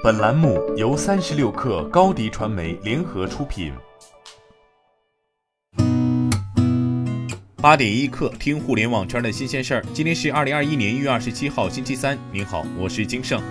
本栏目由三十六氪高低传媒联合出品。八点一刻，听互联网圈的新鲜事儿。今天是二零二一年一月二十七号，星期三。您好，我是金盛。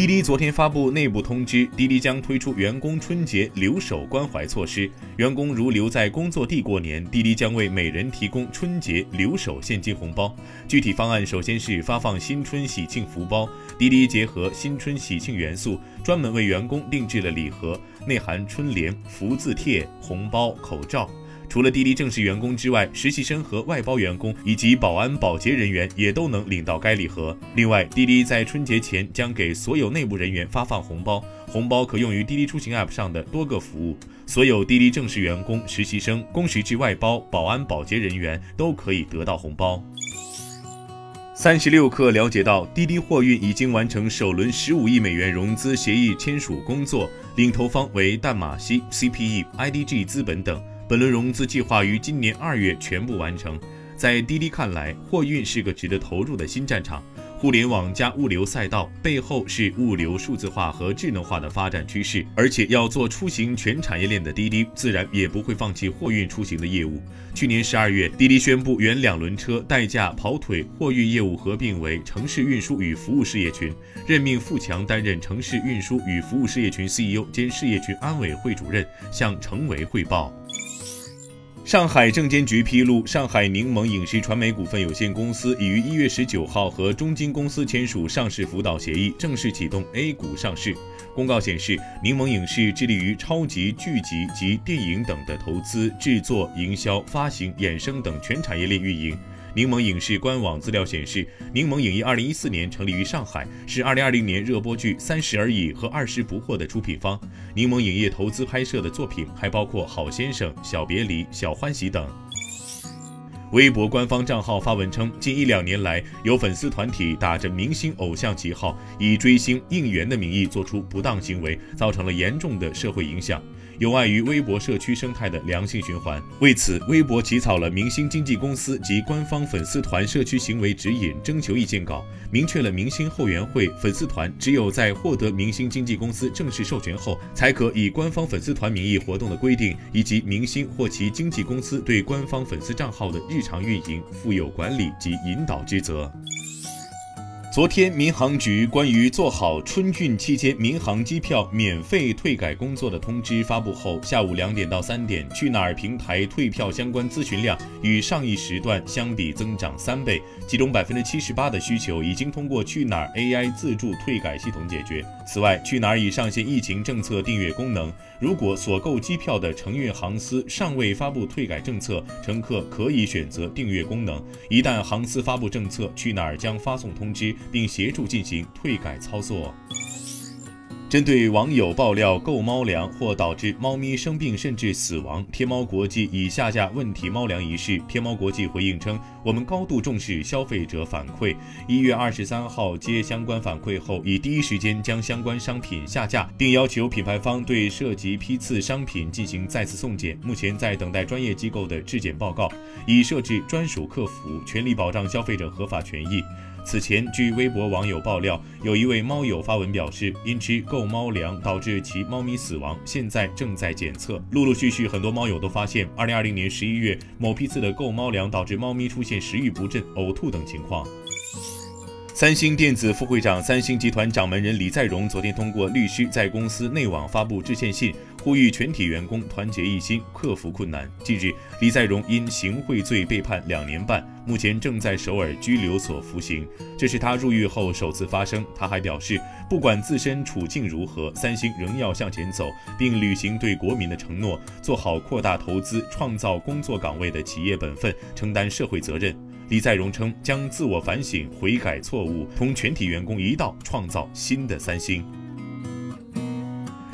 滴滴昨天发布内部通知，滴滴将推出员工春节留守关怀措施。员工如留在工作地过年，滴滴将为每人提供春节留守现金红包。具体方案首先是发放新春喜庆福包。滴滴结合新春喜庆元素，专门为员工定制了礼盒，内含春联、福字贴、红包、口罩。除了滴滴正式员工之外，实习生和外包员工以及保安、保洁人员也都能领到该礼盒。另外，滴滴在春节前将给所有内部人员发放红包，红包可用于滴滴出行 App 上的多个服务。所有滴滴正式员工、实习生、工时制外包、保安、保洁人员都可以得到红包。三十六氪了解到，滴滴货运已经完成首轮十五亿美元融资协议签署工作，领投方为淡马锡、CPE、IDG 资本等。本轮融资计划于今年二月全部完成。在滴滴看来，货运是个值得投入的新战场。互联网加物流赛道背后是物流数字化和智能化的发展趋势，而且要做出行全产业链的滴滴，自然也不会放弃货运出行的业务。去年十二月，滴滴宣布原两轮车、代驾、跑腿货运业务合并为城市运输与服务事业群，任命付强担任城市运输与服务事业群 CEO 兼事业群安委会主任，向城委汇报。上海证监局披露，上海柠檬影视传媒股份有限公司已于一月十九号和中金公司签署上市辅导协议，正式启动 A 股上市。公告显示，柠檬影视致力于超级剧集及电影等的投资、制作、营销、发行、衍生等全产业链运营。柠檬影视官网资料显示，柠檬影业二零一四年成立于上海，是二零二零年热播剧《三十而已》和《二十不惑》的出品方。柠檬影业投资拍摄的作品还包括《好先生》《小别离》《小欢喜》等。微博官方账号发文称，近一两年来，有粉丝团体打着明星偶像旗号，以追星应援的名义做出不当行为，造成了严重的社会影响。有碍于微博社区生态的良性循环。为此，微博起草了明星经纪公司及官方粉丝团社区行为指引征求意见稿，明确了明星后援会粉丝团只有在获得明星经纪公司正式授权后，才可以官方粉丝团名义活动的规定，以及明星或其经纪公司对官方粉丝账号的日常运营负有管理及引导之责。昨天，民航局关于做好春运期间民航机票免费退改工作的通知发布后，下午两点到三点，去哪儿平台退票相关咨询量与上一时段相比增长三倍，其中百分之七十八的需求已经通过去哪儿 AI 自助退改系统解决。此外，去哪儿已上线疫情政策订阅功能，如果所购机票的承运航司尚未发布退改政策，乘客可以选择订阅功能。一旦航司发布政策，去哪儿将发送通知。并协助进行退改操作。针对网友爆料购猫粮或导致猫咪生病甚至死亡，天猫国际已下架问题猫粮一事。天猫国际回应称，我们高度重视消费者反馈，一月二十三号接相关反馈后，已第一时间将相关商品下架，并要求品牌方对涉及批次商品进行再次送检。目前在等待专业机构的质检报告，已设置专属客服，全力保障消费者合法权益。此前，据微博网友爆料，有一位猫友发文表示，因吃购猫粮导致其猫咪死亡，现在正在检测。陆陆续续，很多猫友都发现，2020年11月某批次的购猫粮导致猫咪出现食欲不振、呕吐等情况。三星电子副会长、三星集团掌门人李在镕昨天通过律师在公司内网发布致歉信，呼吁全体员工团结一心，克服困难。近日，李在镕。因行贿罪被判两年半，目前正在首尔拘留所服刑。这是他入狱后首次发声。他还表示，不管自身处境如何，三星仍要向前走，并履行对国民的承诺，做好扩大投资、创造工作岗位的企业本分，承担社会责任。李在镕称将自我反省、悔改错误，同全体员工一道创造新的三星。